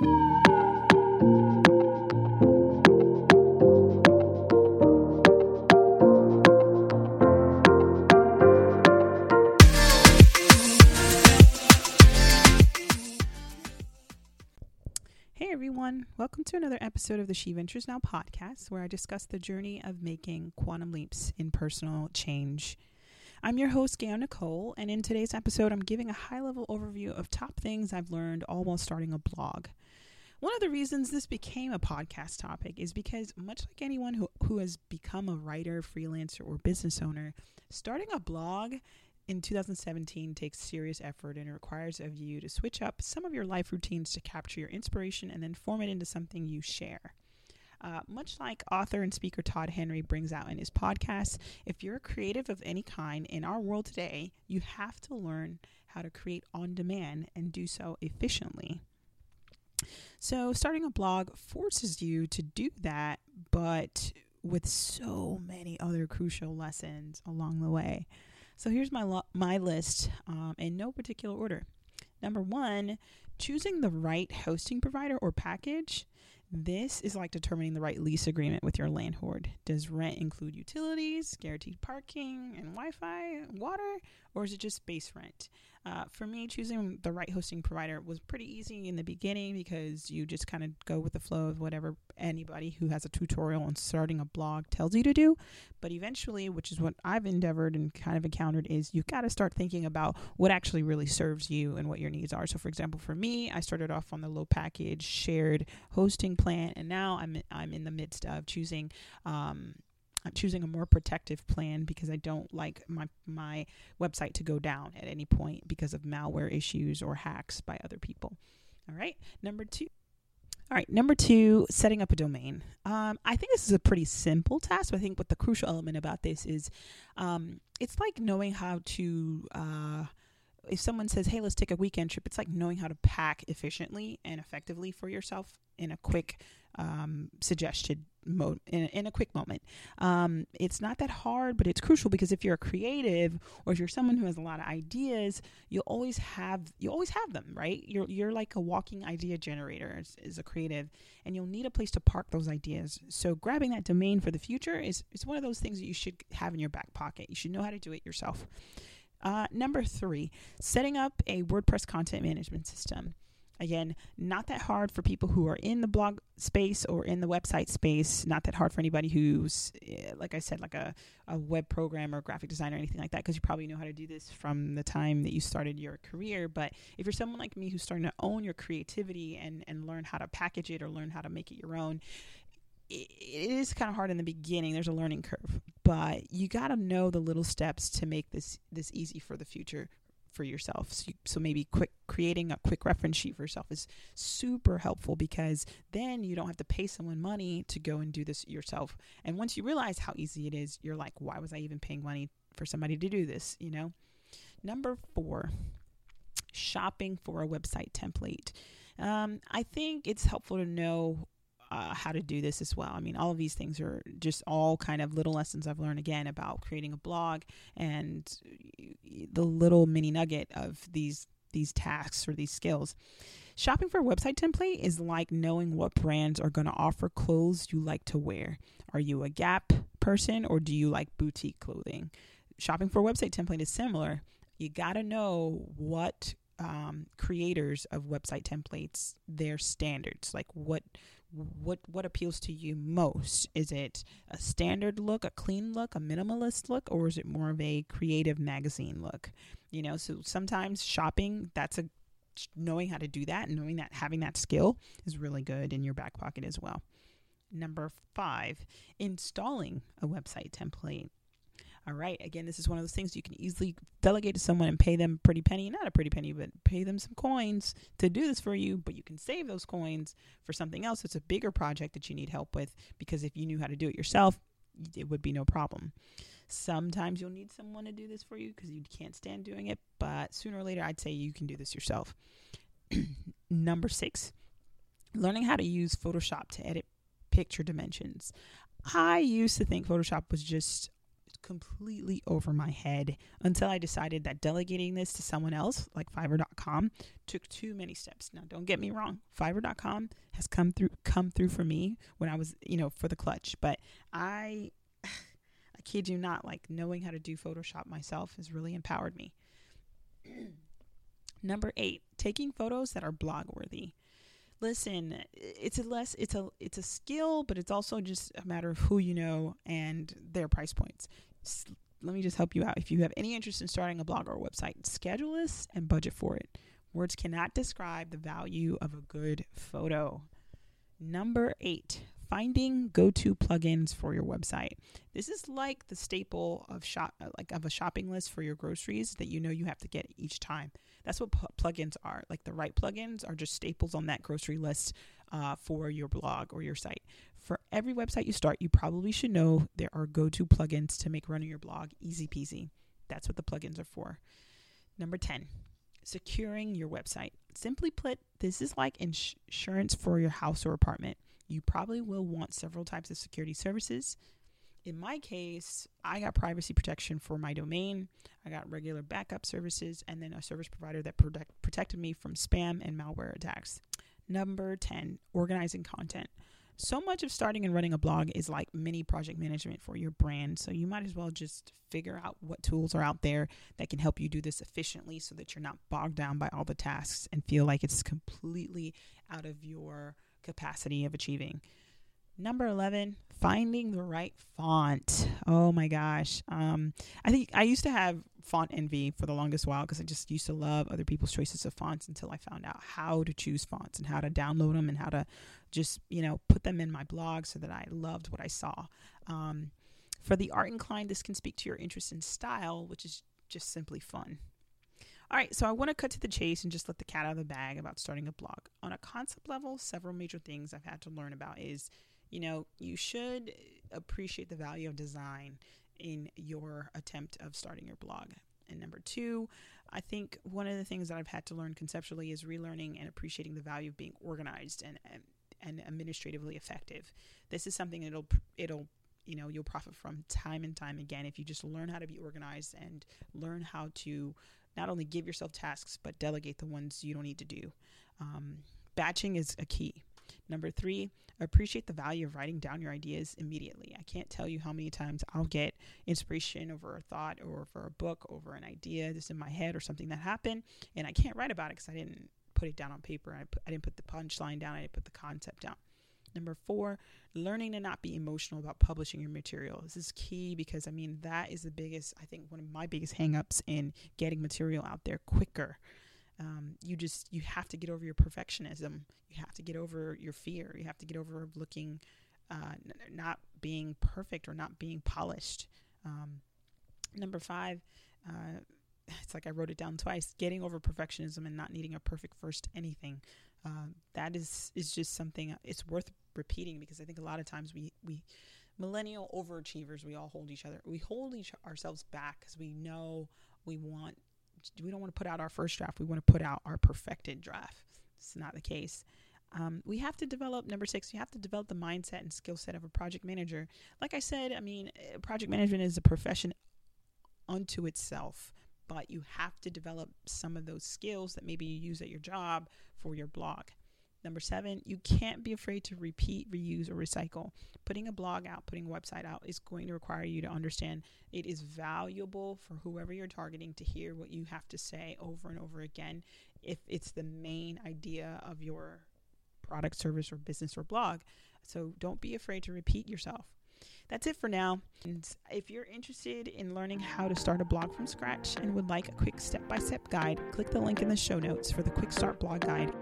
Hey everyone, welcome to another episode of the She Ventures Now podcast, where I discuss the journey of making quantum leaps in personal change. I'm your host, Gail Nicole, and in today's episode, I'm giving a high level overview of top things I've learned all while starting a blog. One of the reasons this became a podcast topic is because, much like anyone who, who has become a writer, freelancer, or business owner, starting a blog in 2017 takes serious effort and requires of you to switch up some of your life routines to capture your inspiration and then form it into something you share. Uh, much like author and speaker Todd Henry brings out in his podcast, if you're a creative of any kind in our world today, you have to learn how to create on demand and do so efficiently. So, starting a blog forces you to do that, but with so many other crucial lessons along the way. So here's my lo- my list um, in no particular order. Number one, choosing the right hosting provider or package. This is like determining the right lease agreement with your landlord. Does rent include utilities, guaranteed parking, and Wi Fi, water, or is it just base rent? Uh, for me, choosing the right hosting provider was pretty easy in the beginning because you just kind of go with the flow of whatever anybody who has a tutorial on starting a blog tells you to do. But eventually, which is what I've endeavored and kind of encountered, is you've got to start thinking about what actually really serves you and what your needs are. So, for example, for me, I started off on the low package shared hosting plan, and now I'm I'm in the midst of choosing. Um, I'm choosing a more protective plan because I don't like my my website to go down at any point because of malware issues or hacks by other people. All right, number two. All right, number two, setting up a domain. Um, I think this is a pretty simple task, I think what the crucial element about this is um, it's like knowing how to. Uh, if someone says, "Hey, let's take a weekend trip," it's like knowing how to pack efficiently and effectively for yourself in a quick um, suggested mode in, in, a quick moment. Um, it's not that hard, but it's crucial because if you're a creative or if you're someone who has a lot of ideas, you'll always have you always have them, right? You're you're like a walking idea generator as, as a creative, and you'll need a place to park those ideas. So grabbing that domain for the future is is one of those things that you should have in your back pocket. You should know how to do it yourself. Uh, number three, setting up a WordPress content management system. Again, not that hard for people who are in the blog space or in the website space. Not that hard for anybody who's, eh, like I said, like a, a web programmer, graphic designer, anything like that, because you probably know how to do this from the time that you started your career. But if you're someone like me who's starting to own your creativity and, and learn how to package it or learn how to make it your own, it is kind of hard in the beginning. There's a learning curve, but you got to know the little steps to make this this easy for the future for yourself. So, you, so, maybe quick creating a quick reference sheet for yourself is super helpful because then you don't have to pay someone money to go and do this yourself. And once you realize how easy it is, you're like, why was I even paying money for somebody to do this? You know. Number four, shopping for a website template. Um, I think it's helpful to know uh, how to do this as well. I mean, all of these things are just all kind of little lessons I've learned again about creating a blog and the little mini nugget of these these tasks or these skills. Shopping for a website template is like knowing what brands are going to offer clothes you like to wear. Are you a Gap person or do you like boutique clothing? Shopping for a website template is similar. You got to know what um, creators of website templates their standards like what what what appeals to you most? Is it a standard look a clean look a minimalist look or is it more of a creative magazine look? You know so sometimes shopping that's a knowing how to do that and knowing that having that skill is really good in your back pocket as well. Number five installing a website template all right. Again, this is one of those things you can easily delegate to someone and pay them pretty penny, not a pretty penny, but pay them some coins to do this for you. But you can save those coins for something else. It's a bigger project that you need help with because if you knew how to do it yourself, it would be no problem. Sometimes you'll need someone to do this for you because you can't stand doing it. But sooner or later, I'd say you can do this yourself. Number six, learning how to use Photoshop to edit picture dimensions. I used to think Photoshop was just completely over my head until I decided that delegating this to someone else, like Fiverr.com, took too many steps. Now, don't get me wrong, Fiverr.com has come through come through for me when I was, you know, for the clutch. But I, I kid you not, like knowing how to do Photoshop myself has really empowered me. Number eight, taking photos that are blog worthy listen it's a less it's a it's a skill but it's also just a matter of who you know and their price points let me just help you out if you have any interest in starting a blog or a website schedule this and budget for it words cannot describe the value of a good photo number eight finding go-to plugins for your website. This is like the staple of shop uh, like of a shopping list for your groceries that you know you have to get each time. That's what plugins are. Like the right plugins are just staples on that grocery list uh, for your blog or your site. For every website you start, you probably should know there are go-to plugins to make running your blog easy peasy. That's what the plugins are for. Number 10, securing your website. Simply put, this is like ins- insurance for your house or apartment you probably will want several types of security services. In my case, I got privacy protection for my domain. I got regular backup services and then a service provider that protect, protected me from spam and malware attacks. Number 10, organizing content. So much of starting and running a blog is like mini project management for your brand. So you might as well just figure out what tools are out there that can help you do this efficiently so that you're not bogged down by all the tasks and feel like it's completely out of your capacity of achieving. Number 11, finding the right font. Oh my gosh. Um, I think I used to have font envy for the longest while because I just used to love other people's choices of fonts until I found out how to choose fonts and how to download them and how to just, you know, put them in my blog so that I loved what I saw. Um, for the art inclined, this can speak to your interest in style, which is just simply fun. All right, so I want to cut to the chase and just let the cat out of the bag about starting a blog. On a concept level, several major things I've had to learn about is, you know, you should appreciate the value of design in your attempt of starting your blog. And number two, I think one of the things that I've had to learn conceptually is relearning and appreciating the value of being organized and and, and administratively effective. This is something it'll it'll you know you'll profit from time and time again if you just learn how to be organized and learn how to not only give yourself tasks, but delegate the ones you don't need to do. Um, batching is a key. Number three, appreciate the value of writing down your ideas immediately. I can't tell you how many times I'll get inspiration over a thought or for a book, over an idea that's in my head or something that happened, and I can't write about it because I didn't put it down on paper. I, put, I didn't put the punchline down. I didn't put the concept down. Number four, learning to not be emotional about publishing your material. This is key because I mean, that is the biggest, I think, one of my biggest hangups in getting material out there quicker. Um, you just, you have to get over your perfectionism. You have to get over your fear. You have to get over looking, uh, n- not being perfect or not being polished. Um, number five, uh, it's like I wrote it down twice getting over perfectionism and not needing a perfect first anything. Uh, that is is just something it's worth repeating because I think a lot of times we we millennial overachievers we all hold each other we hold each ourselves back because we know we want we don't want to put out our first draft we want to put out our perfected draft. It's not the case. Um, we have to develop number six you have to develop the mindset and skill set of a project manager. Like i said i mean eh, project management is a profession unto itself but you have to develop some of those skills that maybe you use at your job for your blog. Number seven, you can't be afraid to repeat, reuse, or recycle. Putting a blog out, putting a website out is going to require you to understand it is valuable for whoever you're targeting to hear what you have to say over and over again if it's the main idea of your product, service, or business or blog. So don't be afraid to repeat yourself. That's it for now. And if you're interested in learning how to start a blog from scratch and would like a quick step by step guide, click the link in the show notes for the Quick Start Blog Guide.